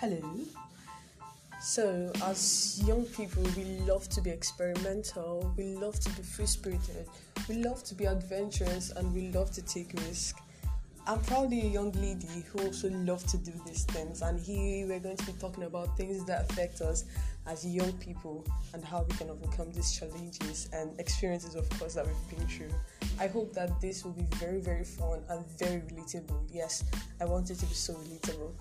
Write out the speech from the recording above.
Hello. So, as young people, we love to be experimental, we love to be free spirited, we love to be adventurous, and we love to take risks. I'm proudly a young lady who also loves to do these things, and here we're going to be talking about things that affect us as young people and how we can overcome these challenges and experiences, of course, that we've been through. I hope that this will be very, very fun and very relatable. Yes, I want it to be so relatable.